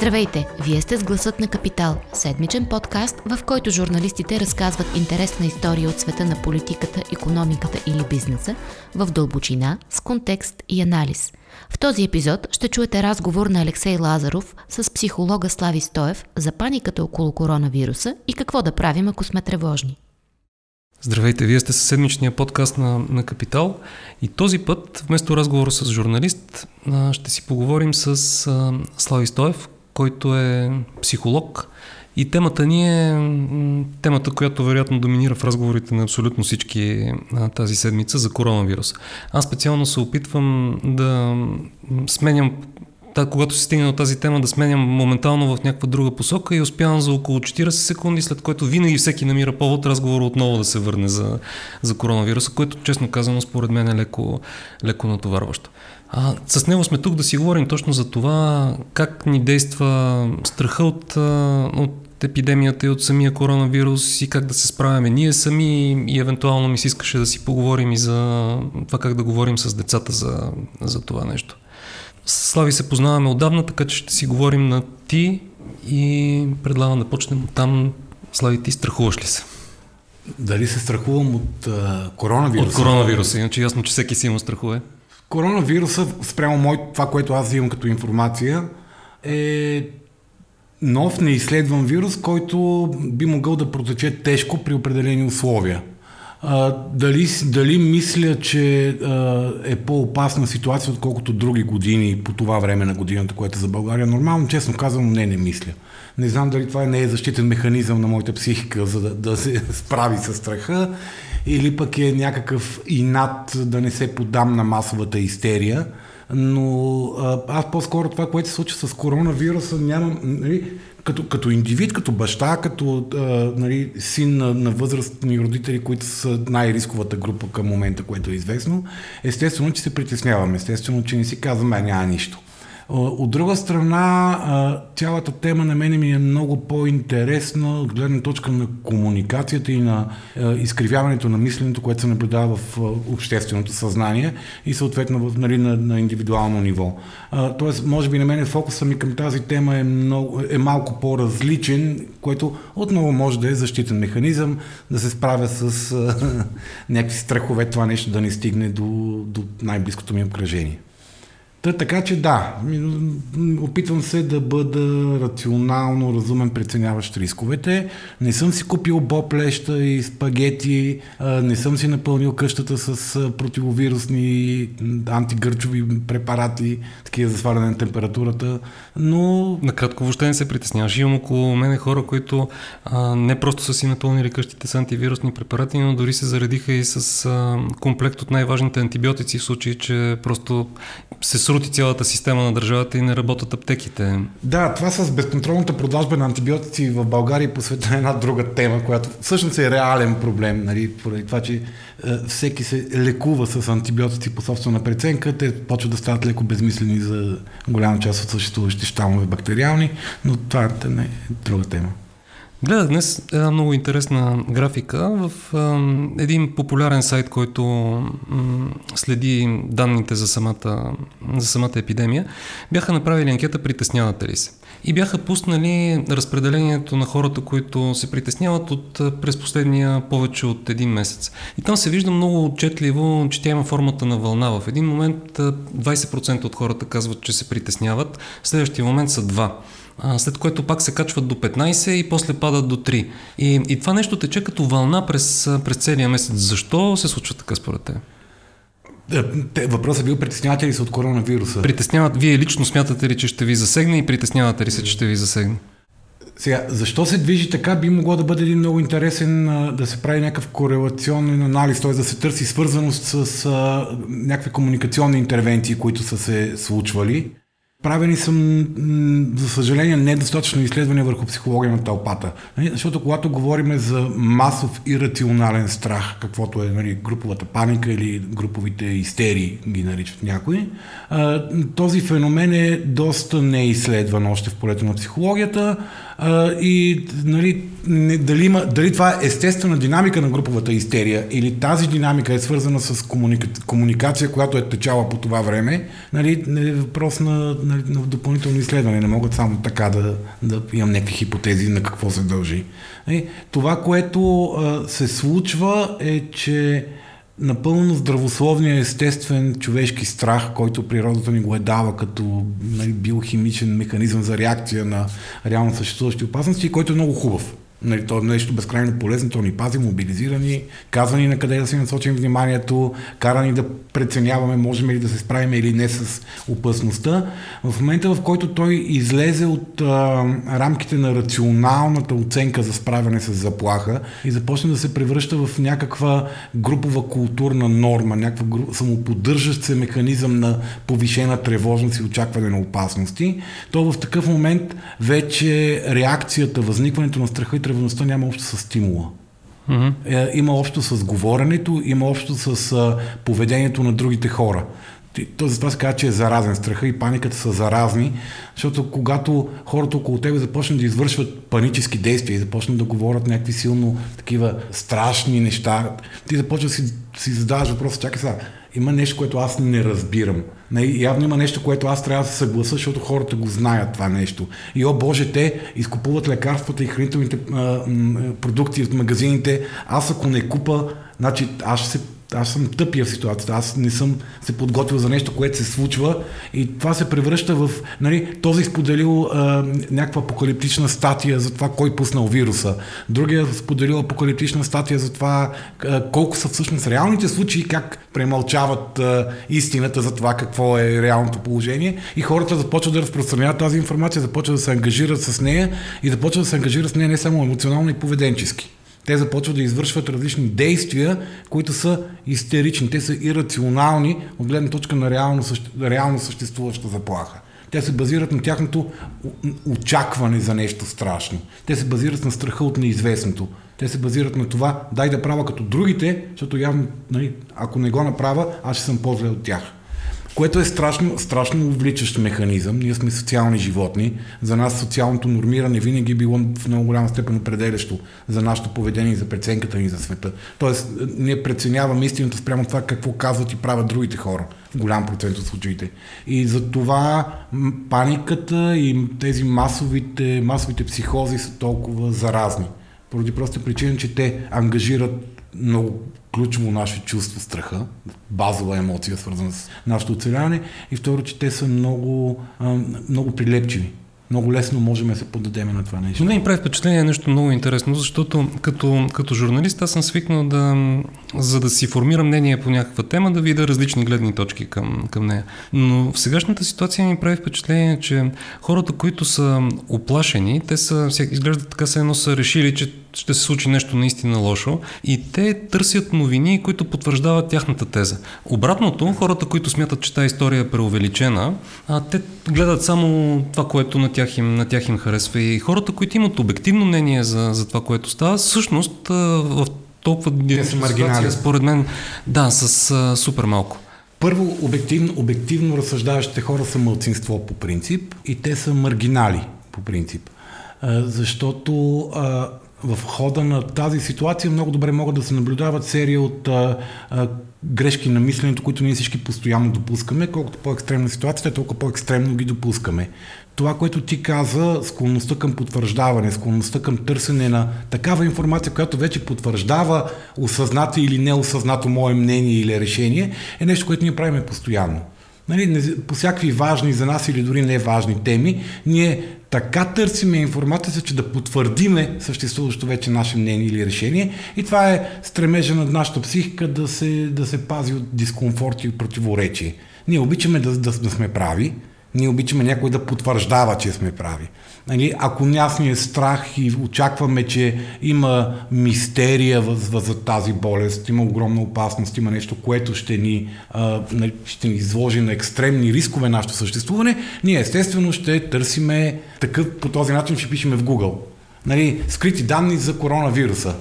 Здравейте! Вие сте с Гласът на Капитал, седмичен подкаст, в който журналистите разказват интересна история от света на политиката, економиката или бизнеса в дълбочина, с контекст и анализ. В този епизод ще чуете разговор на Алексей Лазаров с психолога Слави Стоев за паниката около коронавируса и какво да правим, ако сме тревожни. Здравейте, вие сте със седмичния подкаст на, на Капитал и този път, вместо разговора с журналист, ще си поговорим с Слави Стоев, който е психолог. И темата ни е темата, която вероятно доминира в разговорите на абсолютно всички тази седмица за коронавирус. Аз специално се опитвам да сменям когато се стигне до тази тема, да сменям моментално в някаква друга посока и успявам за около 40 секунди, след което винаги всеки намира повод разговор отново да се върне за, за коронавируса, което честно казано според мен е леко, леко натоварващо. А, с него сме тук да си говорим точно за това как ни действа страха от, от епидемията и от самия коронавирус и как да се справяме ние сами и евентуално ми се искаше да си поговорим и за това как да говорим с децата за, за това нещо. Слави се познаваме отдавна, така че ще си говорим на ти и предлагам да почнем от там. Слави, ти страхуваш ли се? Дали се страхувам от а, коронавируса? От коронавируса, иначе ясно, че всеки си има страхове. Коронавируса, спрямо мой, това, което аз имам като информация, е нов неизследван вирус, който би могъл да протече тежко при определени условия. А, дали, дали мисля, че а, е по-опасна ситуация, отколкото други години по това време на годината, което е за България? Нормално, честно казвам, не, не мисля. Не знам дали това не е защитен механизъм на моята психика, за да, да се справи с страха, или пък е някакъв инат да не се подам на масовата истерия. Но аз по-скоро това, което се случва с коронавируса, нямам. Нали, като, като индивид, като баща, като а, нали, син на, на възрастни родители, които са най-рисковата група към момента, което е известно, естествено, че се притесняваме, естествено, че не си казваме, няма нищо. От друга страна, цялата тема на мене ми е много по-интересна от гледна точка на комуникацията и на изкривяването на мисленето, което се наблюдава в общественото съзнание и съответно нали, на, на индивидуално ниво. Тоест, може би на мен фокуса ми към тази тема е, много, е малко по-различен, което отново може да е защитен механизъм, да се справя с някакви страхове това нещо да не стигне до, до най-близкото ми обкръжение. Та, така че да, опитвам се да бъда рационално, разумен, преценяващ рисковете. Не съм си купил боплеща и спагети, не съм си напълнил къщата с противовирусни антигърчови препарати, такива за сваляне на температурата, но... Накратко, въобще не се притесняваш. Имам около мене хора, които не просто са си напълнили къщите с антивирусни препарати, но дори се заредиха и с комплект от най-важните антибиотици в случай, че просто се срути цялата система на държавата и не работят аптеките. Да, това с безконтролната продажба на антибиотици в България посветена една друга тема, която всъщност е реален проблем, нали, поради това, че е, всеки се лекува с антибиотици по собствена преценка, те почват да стават леко безмислени за голяма част от съществуващите щамове бактериални, но това е друга тема. Гледах днес една много интересна графика в а, един популярен сайт, който м, следи данните за самата, за самата епидемия. Бяха направили анкета притеснявате ли се? И бяха пуснали разпределението на хората, които се притесняват от през последния повече от един месец. И там се вижда много отчетливо, че тя има формата на вълна. В един момент 20% от хората казват, че се притесняват, в следващия момент са 2% след което пак се качват до 15 и после падат до 3. И, и това нещо тече като вълна през, през целия месец. Защо се случва така според теб? Въпросът е бил притеснявате ли се от коронавируса? Притесняват, вие лично смятате ли, че ще ви засегне и притеснявате ли се, че ще ви засегне? Сега, защо се движи така, би могло да бъде един много интересен да се прави някакъв корелационен анализ, т.е. да се търси свързаност с а, някакви комуникационни интервенции, които са се случвали. Правени съм, за съжаление, недостатъчно изследвания върху психология на тълпата. Нали, защото когато говорим за масов ирационален страх, каквото е нали, груповата паника или груповите истерии, ги наричат някои, този феномен е доста неизследван още в полето на психологията и нали, дали, има, дали това е естествена динамика на груповата истерия или тази динамика е свързана с комуника, комуникация, която е течала по това време, нали, е въпрос на на, на допълнително изследване. Не могат само така да, да имам някакви хипотези на какво се дължи. И това, което а, се случва е, че напълно здравословния, естествен човешки страх, който природата ни го е дава като нали, биохимичен механизъм за реакция на реално съществуващи опасности, който е много хубав. Нали, то е нещо безкрайно полезно, то ни пази, мобилизирани, казва ни на къде да си насочим вниманието, кара ни да преценяваме, можем ли да се справим или не с опасността. В момента, в който той излезе от а, рамките на рационалната оценка за справяне с заплаха и започне да се превръща в някаква групова културна норма, някаква гру... самоподдържащ се механизъм на повишена тревожност и очакване на опасности, то в такъв момент вече реакцията, възникването на страха и тревожността няма общо с стимула. Mm-hmm. Има общо с говоренето, има общо с а, поведението на другите хора. То затова се казва, че е заразен. Страха и паниката са заразни, защото когато хората около тебе започнат да извършват панически действия и започнат да говорят някакви силно такива страшни неща, ти започваш да си, си задаваш въпроса, чакай сега, има нещо, което аз не разбирам. Не, явно има нещо, което аз трябва да се съгласа, защото хората го знаят това нещо. И о Боже, те изкупуват лекарствата и хранителните а, продукти от магазините. Аз ако не купа, значи аз ще се аз съм тъпия в ситуацията, аз не съм се подготвил за нещо, което се случва. И това се превръща в нали, този споделил а, някаква апокалиптична статия за това кой пуснал вируса, другия споделил апокалиптична статия за това а, колко са всъщност реалните случаи, как премълчават а, истината за това какво е реалното положение. И хората започват да разпространяват тази информация, започват да се ангажират с нея и започват да се ангажират с нея не само емоционално и поведенчески те започват да извършват различни действия, които са истерични, те са ирационални от гледна точка на реално, реално съществуваща заплаха. Те се базират на тяхното очакване за нещо страшно. Те се базират на страха от неизвестното. Те се базират на това, дай да правя като другите, защото явно, нали, ако не го направя, аз ще съм по-зле от тях което е страшно, страшно увличащ механизъм. Ние сме социални животни. За нас социалното нормиране винаги е било в много голяма степен определящо за нашето поведение и за преценката ни за света. Тоест, ние преценяваме истината спрямо това какво казват и правят другите хора в голям процент от случаите. И за това паниката и тези масовите, масовите психози са толкова заразни. Поради проста причина, че те ангажират много ключово наше чувство страха, базова емоция, свързана с нашето оцеляване. И второ, че те са много, много прилепчиви много лесно можем да се поддадем на това нещо. Не ми прави впечатление нещо много интересно, защото като, като журналист аз съм свикнал да, за да си формирам мнение по някаква тема, да видя различни гледни точки към, към нея. Но в сегашната ситуация ми прави впечатление, че хората, които са оплашени, те са, изглежда така се едно са решили, че ще се случи нещо наистина лошо и те търсят новини, които потвърждават тяхната теза. Обратното, хората, които смятат, че тази история е преувеличена, а, те гледат само това, което на тях им, на тях им харесва. И хората, които имат обективно мнение за, за това, което става, всъщност в толкова ситуация, според мен, да, с а, супер малко. Първо, обективно, обективно разсъждаващите хора са мълцинство по принцип и те са маргинали по принцип. А, защото а, в хода на тази ситуация много добре могат да се наблюдават серия от а, а, грешки на мисленето, които ние всички постоянно допускаме. Колкото по-екстремна ситуацията, толкова по-екстремно ги допускаме. Това, което ти каза, склонността към потвърждаване, склонността към търсене на такава информация, която вече потвърждава осъзнато или неосъзнато мое мнение или решение, е нещо, което ние правиме постоянно. Нали, по всякакви важни за нас или дори не важни теми, ние така търсиме информацията, че да потвърдиме съществуващо вече наше мнение или решение. И това е стремежа на нашата психика да се, да се пази от дискомфорт и от противоречие. Ние обичаме да, да, да сме прави, ние обичаме някой да потвърждава, че сме прави. Нали, ако нас ни е страх и очакваме, че има мистерия за тази болест, има огромна опасност, има нещо, което ще ни, а, нали, ще ни изложи на екстремни рискове нашето съществуване, ние естествено ще търсиме такъв, по този начин ще пишеме в Google. Нали, скрити данни за коронавируса.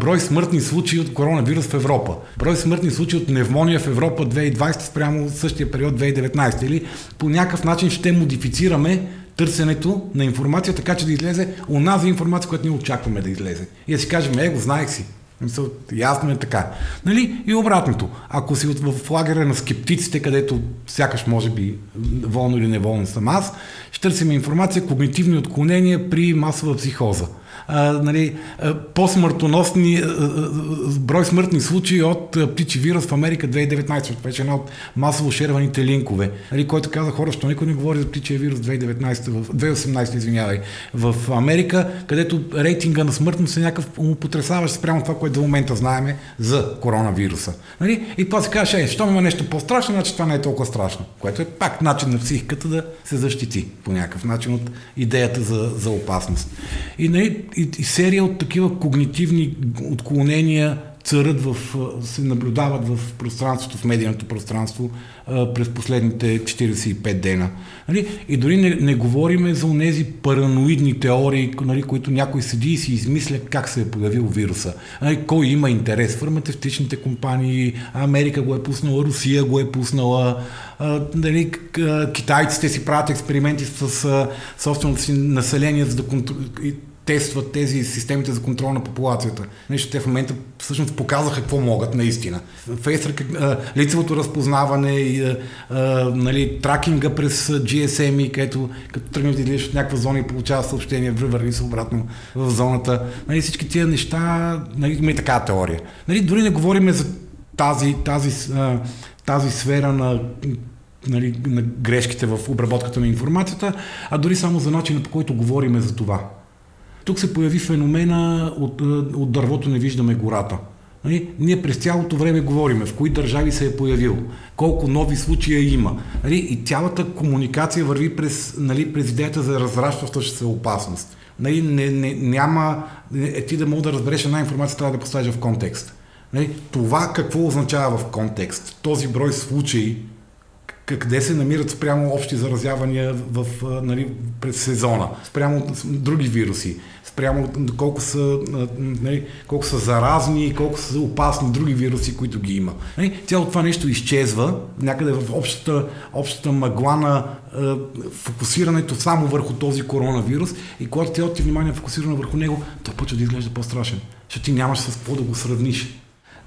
Брой смъртни случаи от коронавирус в Европа. Брой смъртни случаи от пневмония в Европа 2020 спрямо същия период 2019. Или по някакъв начин ще модифицираме търсенето на информация, така че да излезе онази информация, която ние очакваме да излезе. И да си кажем, е, го знаех си. Мисъл, ясно е така. Нали? И обратното. Ако си в лагера на скептиците, където сякаш може би волно или неволно съм аз, ще търсим информация когнитивни отклонения при масова психоза а, нали, по-смъртоносни, брой смъртни случаи от птичи вирус в Америка 2019, беше една от масово шерваните линкове, нали, който каза хора, що никой не говори за птичия вирус 2019, в 2018, извинявай, в Америка, където рейтинга на смъртност е някакъв потрясаващ спрямо това, което до момента знаеме за коронавируса. Нали? И се каже, е, щом има нещо по-страшно, значи това не е толкова страшно, което е пак начин на психиката да се защити по някакъв начин от идеята за, за опасност. И, нали, и, и серия от такива когнитивни отклонения царът в, се наблюдават в пространството, в медийното пространство през последните 45 дена. Нали? И дори не, не говориме за тези параноидни теории, нали, които някой седи и си измисля как се е появил вируса. Нали? Кой има интерес? Фармацевтичните компании, Америка го е пуснала, Русия го е пуснала, нали, китайците си правят експерименти с собственото си население, за да контр тестват тези системите за контрол на популацията. Нещо те в момента всъщност показаха какво могат наистина. Фейсрък, лицевото разпознаване, и, нали, тракинга през GSM, където като тръгнеш да излизаш от някаква зона и получаваш съобщение, върви се обратно в зоната. Нали, всички тия неща, нали, има и такава теория. Нали, дори не говорим за тази, тази, тази сфера на нали, на грешките в обработката на информацията, а дори само за начина по който говориме за това. Тук се появи феномена от, е, от дървото не виждаме гората. Нали? Ние през цялото време говориме в кои държави се е появил, колко нови случая има. Нали? И цялата комуникация върви през, нали, през идеята за разрастваща се опасност. Нали? Не, не, няма, е, ти да мога да разбереш една информация, трябва да поставиш в контекст. Нали? Това какво означава в контекст? Този брой случаи, къде се намират спрямо общи заразявания в, нали, през сезона, спрямо други вируси, спрямо колко са, нали, колко са заразни, колко са опасни други вируси, които ги има. Нали, цялото това нещо изчезва някъде в общата, общата мъгла на е, фокусирането само върху този коронавирус и когато цялото ти внимание е фокусирано върху него, той почва да изглежда по-страшен, защото ти нямаш с какво да го сравниш.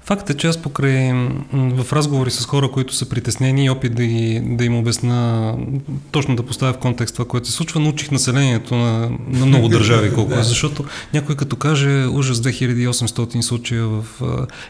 Факт е, че аз покрай в разговори с хора, които са притеснени и опит да, ги, да им обясна, точно да поставя в контекст това, което се случва, научих населението на, на много държави колко е, защото някой като каже ужас 2800 случая в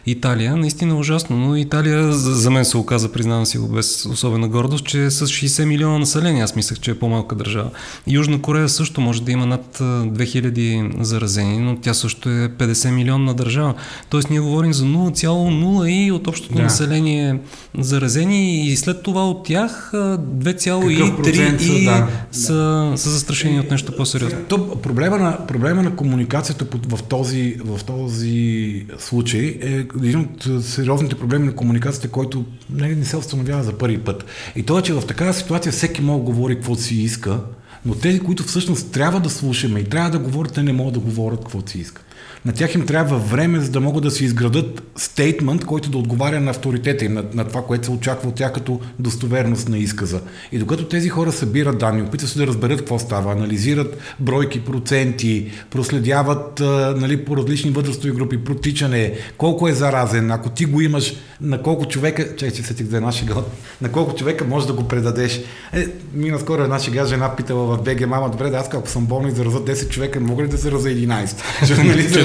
Италия, наистина е ужасно, но Италия за, за мен се оказа, признавам си го без особена гордост, че е с 60 милиона население, аз мислех, че е по-малка държава. Южна Корея също може да има над 2000 заразени, но тя също е 50 милионна държава. Тоест ние говорим за 0, 2,0 и от общото да. население заразени и след това от тях 2,3 и да. са, са застрашени от нещо по-сериозно. То, проблема, на, проблема на комуникацията в този, в този случай е един от сериозните проблеми на комуникацията, който не, не се установява за първи път. И то е, че в такава ситуация всеки може да говори какво си иска, но тези, които всъщност трябва да слушаме и трябва да говорят, те не могат да говорят какво си искат на тях им трябва време, за да могат да си изградат стейтмент, който да отговаря на авторитета им, на, на това, което се очаква от тях като достоверност на изказа. И докато тези хора събират данни, опитват се да разберат какво става, анализират бройки, проценти, проследяват нали, по различни възрастови групи, протичане, колко е заразен, ако ти го имаш, на колко човека, че се ти за нашия год, на колко човека може да го предадеш. Е, мина скоро една шега жена питала в БГ, мама, добре, да аз ако съм болен и зараза 10 човека, мога ли да зараза 11? Журналист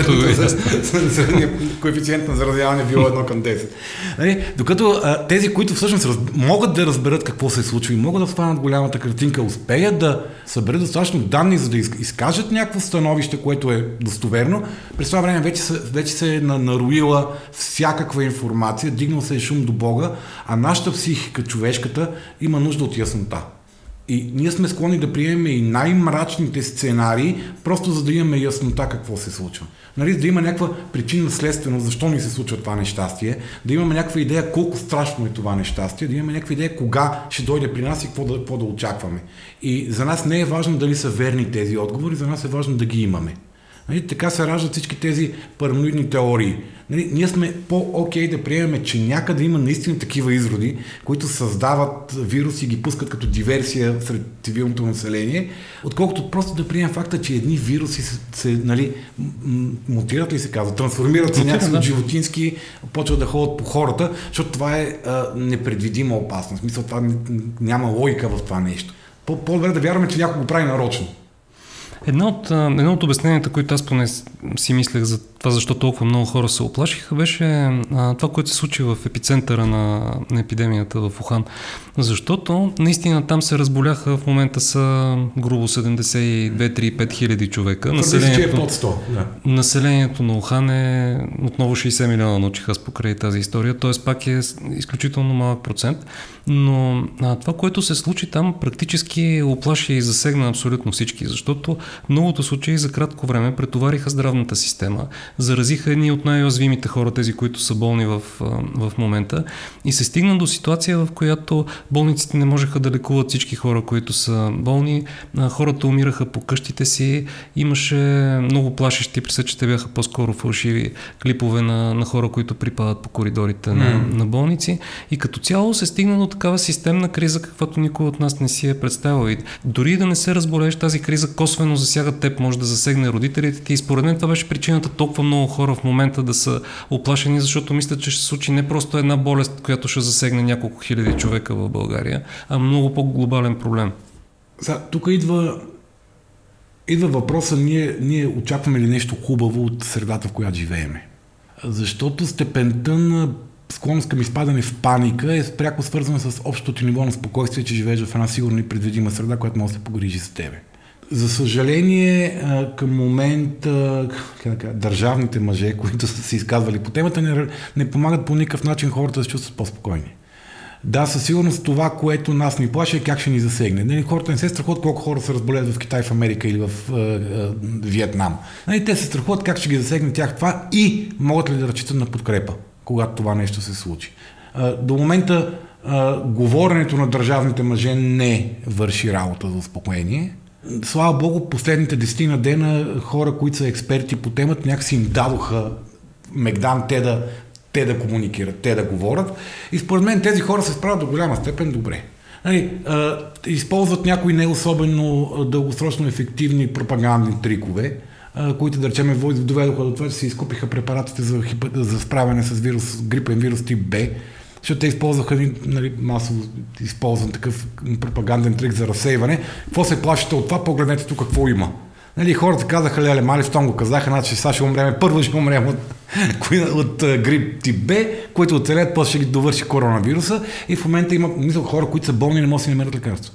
коефициент на заразяване било едно към 10. Нали? Докато а, тези, които всъщност раз, могат да разберат какво се е случва и могат да станат голямата картинка, успеят да съберат достатъчно данни, за да изкажат някакво становище, което е достоверно, през това време вече, се, вече се е наруила всякаква информация, дигнал се е шум до Бога, а нашата психика, човешката, има нужда от яснота. И ние сме склонни да приемем и най-мрачните сценарии, просто за да имаме яснота какво се случва. Нали, да има някаква причина следствено, защо ни се случва това нещастие, да имаме някаква идея колко страшно е това нещастие, да имаме някаква идея кога ще дойде при нас и какво да, какво да очакваме. И за нас не е важно дали са верни тези отговори, за нас е важно да ги имаме. Нали, така се раждат всички тези параноидни теории. Нали, ние сме по-окей да приемем, че някъде има наистина такива изроди, които създават вируси и ги пускат като диверсия сред цивилното население, отколкото просто да приемем факта, че едни вируси се, се нали, мутират ли се казва, трансформират се някакси от животински, почват да ходят по хората, защото това е а, непредвидима опасност. Смисъл, това няма логика в това нещо. По-добре да вярваме, че някой го прави нарочно. Едно от, едно от обясненията, които аз поне си мислех за това защо толкова много хора се оплашиха, беше а, това, което се случи в епицентъра на, на епидемията в Ухан. Защото наистина там се разболяха в момента са грубо 72-35 хиляди човека. Населението, е под 100, да. населението на Ухан е отново 60 милиона научих аз покрай тази история, т.е. пак е изключително малък процент. Но а, това, което се случи там, практически оплаши и засегна абсолютно всички, защото многото случаи за кратко време претовариха здравната система, заразиха едни от най-уязвимите хора, тези, които са болни в, в момента и се стигна до ситуация, в която болниците не можеха да лекуват всички хора, които са болни, хората умираха по къщите си, имаше много плашещи, при че те бяха по-скоро фалшиви клипове на, на хора, които припадат по коридорите mm. на, на болници и като цяло се стигна до такава системна криза, каквато никой от нас не си е представил. И дори да не се разболееш, тази криза косвено засяга теб, може да засегне родителите ти и според мен това беше причината толкова много хора в момента да са оплашени, защото мислят, че ще се случи не просто една болест, която ще засегне няколко хиляди човека в България, а много по-глобален проблем. За, тук идва, идва въпроса, ние, ние очакваме ли нещо хубаво от средата, в която живееме. Защото степента на склонност към изпадане в паника е пряко свързана с общото ниво на спокойствие, че живееш в една сигурна и предвидима среда, която може да се погрижи за тебе. За съжаление, към момента държавните мъже, които са се изказвали по темата, не, не помагат по никакъв начин хората да се чувстват по-спокойни. Да, със сигурност това, което нас ни плаши е как ще ни засегне. Нали, хората не се страхуват колко хора се разболят в Китай, в Америка или в е, е, Виетнам. Нали, те се страхуват как ще ги засегне тях това и могат ли да разчитат на подкрепа, когато това нещо се случи. Е, до момента е, говоренето на държавните мъже не върши работа за успокоение слава богу, последните десетина дена хора, които са експерти по темата, някакси им дадоха Мегдан те да, те да комуникират, те да говорят. И според мен тези хора се справят до голяма степен добре. Нали, а, използват някои не особено дългосрочно ефективни пропагандни трикове, а, които, да речем, доведоха до това, че се изкупиха препаратите за, за справяне с вирус, грипен вирус тип Б, защото те използваха нали, масово използван такъв пропаганден трик за разсейване. Какво се плашите от това? Погледнете тук какво има. Нали, хората казаха, леле, мали, щом го казаха, значи сега ще умрем, първо ще умрем от, от, от грип тип Б, които оцелят, после ще ги довърши коронавируса и в момента има мисля, хора, които са болни не могат да си намерят лекарство.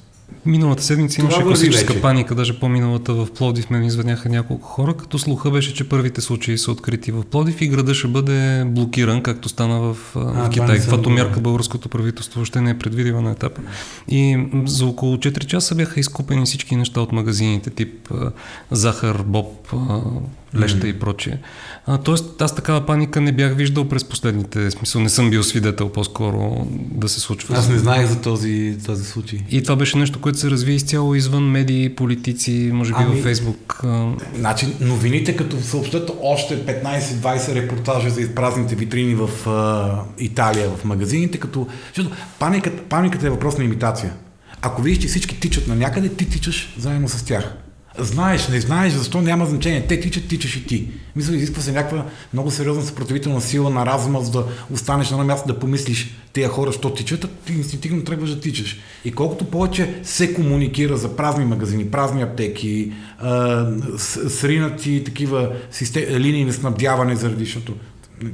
Миналата седмица имаше класическа вече. паника, даже по-миналата в Плодив ме извъняха няколко хора, като слуха беше, че първите случаи са открити в Плодив и града ще бъде блокиран, както стана в, а, в Китай. Каквато мярка българското правителство още не е предвидила на етапа. И за около 4 часа бяха изкупени всички неща от магазините, тип захар, боб, леща mm. и прочие. А, тоест, аз такава паника не бях виждал през последните, смисъл не съм бил свидетел по-скоро да се случва. Аз не знаех за този, този случай. И това беше нещо, което се разви изцяло извън медии, политици, може би ами, във Фейсбук. Значи, новините, като съобщат още 15-20 репортажа за изпразните витрини в а, Италия, в магазините, като... Защото паниката, паниката е въпрос на имитация. Ако видиш, че всички тичат на някъде, ти тичаш заедно с тях. Знаеш, не знаеш, защо няма значение. Те тичат, тичаш и ти. Мисля, изисква се някаква много сериозна съпротивителна сила на разума, за да останеш на място да помислиш тия хора, що тичат, а ти инстинктивно тръгваш да тичаш. И колкото повече се комуникира за празни магазини, празни аптеки, сринати такива линии на снабдяване, заради, защото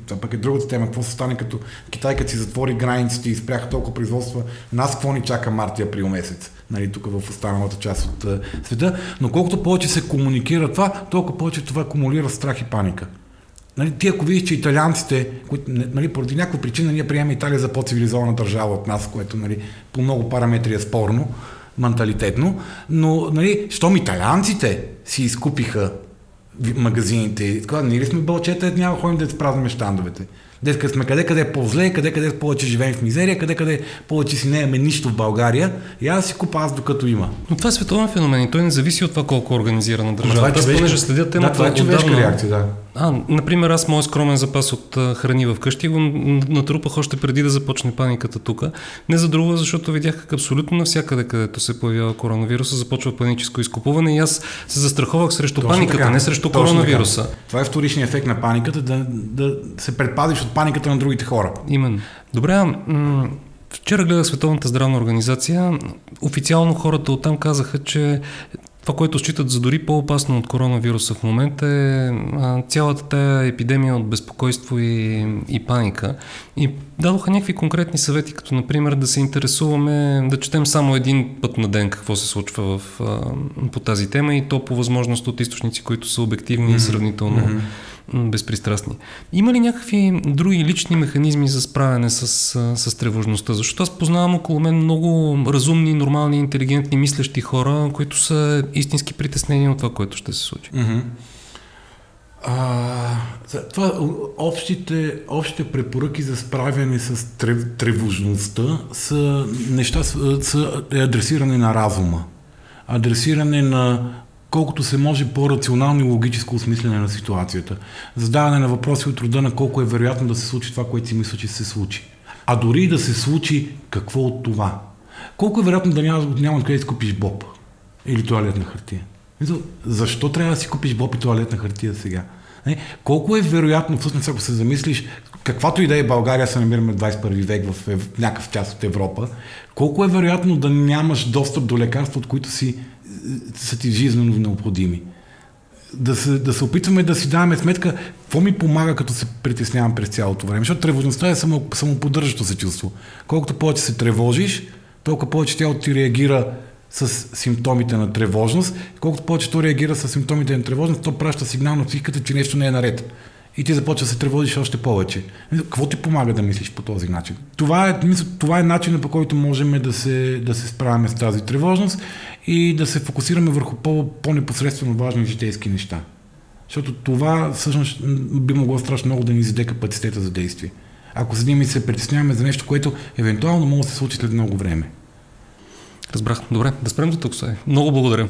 това пък е другата тема. Какво се стане като Китай, като си затвори границите и спряха толкова производства, нас какво ни чака март и април месец, нали, тук в останалата част от uh, света. Но колкото повече се комуникира това, толкова повече това акумулира страх и паника. Нали, ти ако видиш, че италианците, които нали, поради някаква причина ние приемаме Италия за по-цивилизована държава от нас, което нали, по много параметри е спорно, менталитетно, но нали, щом италианците си изкупиха магазините. Така, ние ли сме бълчета, няма ходим да изпразваме щандовете. Детка сме къде къде е по-зле, къде къде повече живеем в мизерия, къде къде повече си не имаме нищо в България. И аз си купа аз докато има. Но това е световен феномен и той не зависи от това колко е организирана държава. това е Аз човешка- понеже следя темата да, това е човешка отдавна. реакция, да. А, например, аз моят скромен запас от а, храни в къщи го натрупах още преди да започне паниката тук. Не за друго, защото видях как абсолютно навсякъде, където се появява коронавируса, започва паническо изкупуване и аз се застраховах срещу Точно паниката, така. не срещу Точно коронавируса. така. Това е вторичният ефект на паниката, да, да се предпазиш от паниката на другите хора. Именно. Добре, м- вчера гледах Световната здравна организация. Официално хората оттам казаха, че това, което считат за дори по-опасно от коронавируса в момента е цялата тая епидемия от безпокойство и, и паника. И дадоха някакви конкретни съвети, като например да се интересуваме, да четем само един път на ден какво се случва в, по тази тема и то по възможност от източници, които са обективни и сравнително м, безпристрастни. Има ли някакви други лични механизми за справяне с, а, с тревожността? Защото аз познавам около мен много разумни, нормални, интелигентни, мислещи хора, които са истински притеснени от това, което ще се случи. А, за- това, общите, общите препоръки за справяне с трев, тревожността са неща, са е адресиране на разума. Адресиране на колкото се може по-рационално и логическо осмислене на ситуацията. Задаване на въпроси от рода на колко е вероятно да се случи това, което си мисля, че се случи. А дори и да се случи, какво от това? Колко е вероятно да няма, няма откъде да си купиш боб или туалетна хартия? Мисъл, Защо трябва да си купиш боб и туалетна хартия сега? Не? Колко е вероятно, всъщност, ако се замислиш, каквато и да е България, се намираме в 21 век в, в някакъв част от Европа, колко е вероятно да нямаш достъп до лекарства, от които си, са ти жизненно необходими? да се, да се опитваме да си даваме сметка какво ми помага, като се притеснявам през цялото време. Защото тревожността е само, самоподдържащо се чувство. Колкото повече се тревожиш, толкова повече тялото ти реагира с симптомите на тревожност. Колкото повече то реагира с симптомите на тревожност, то праща сигнал на психиката, че нещо не е наред. И ти започва да се тревожиш още повече. Какво ти помага да мислиш по този начин? Това е, мисля, това е начинът по който можем да се, да се справяме с тази тревожност и да се фокусираме върху по, по-непосредствено важни житейски неща. Защото това всъщност би могло страшно много да ни заде капацитета за действие. Ако седим и се притесняваме за нещо, което евентуално може да се случи след много време. Разбрах. Добре, да спрем до тук. Сай. Много благодаря.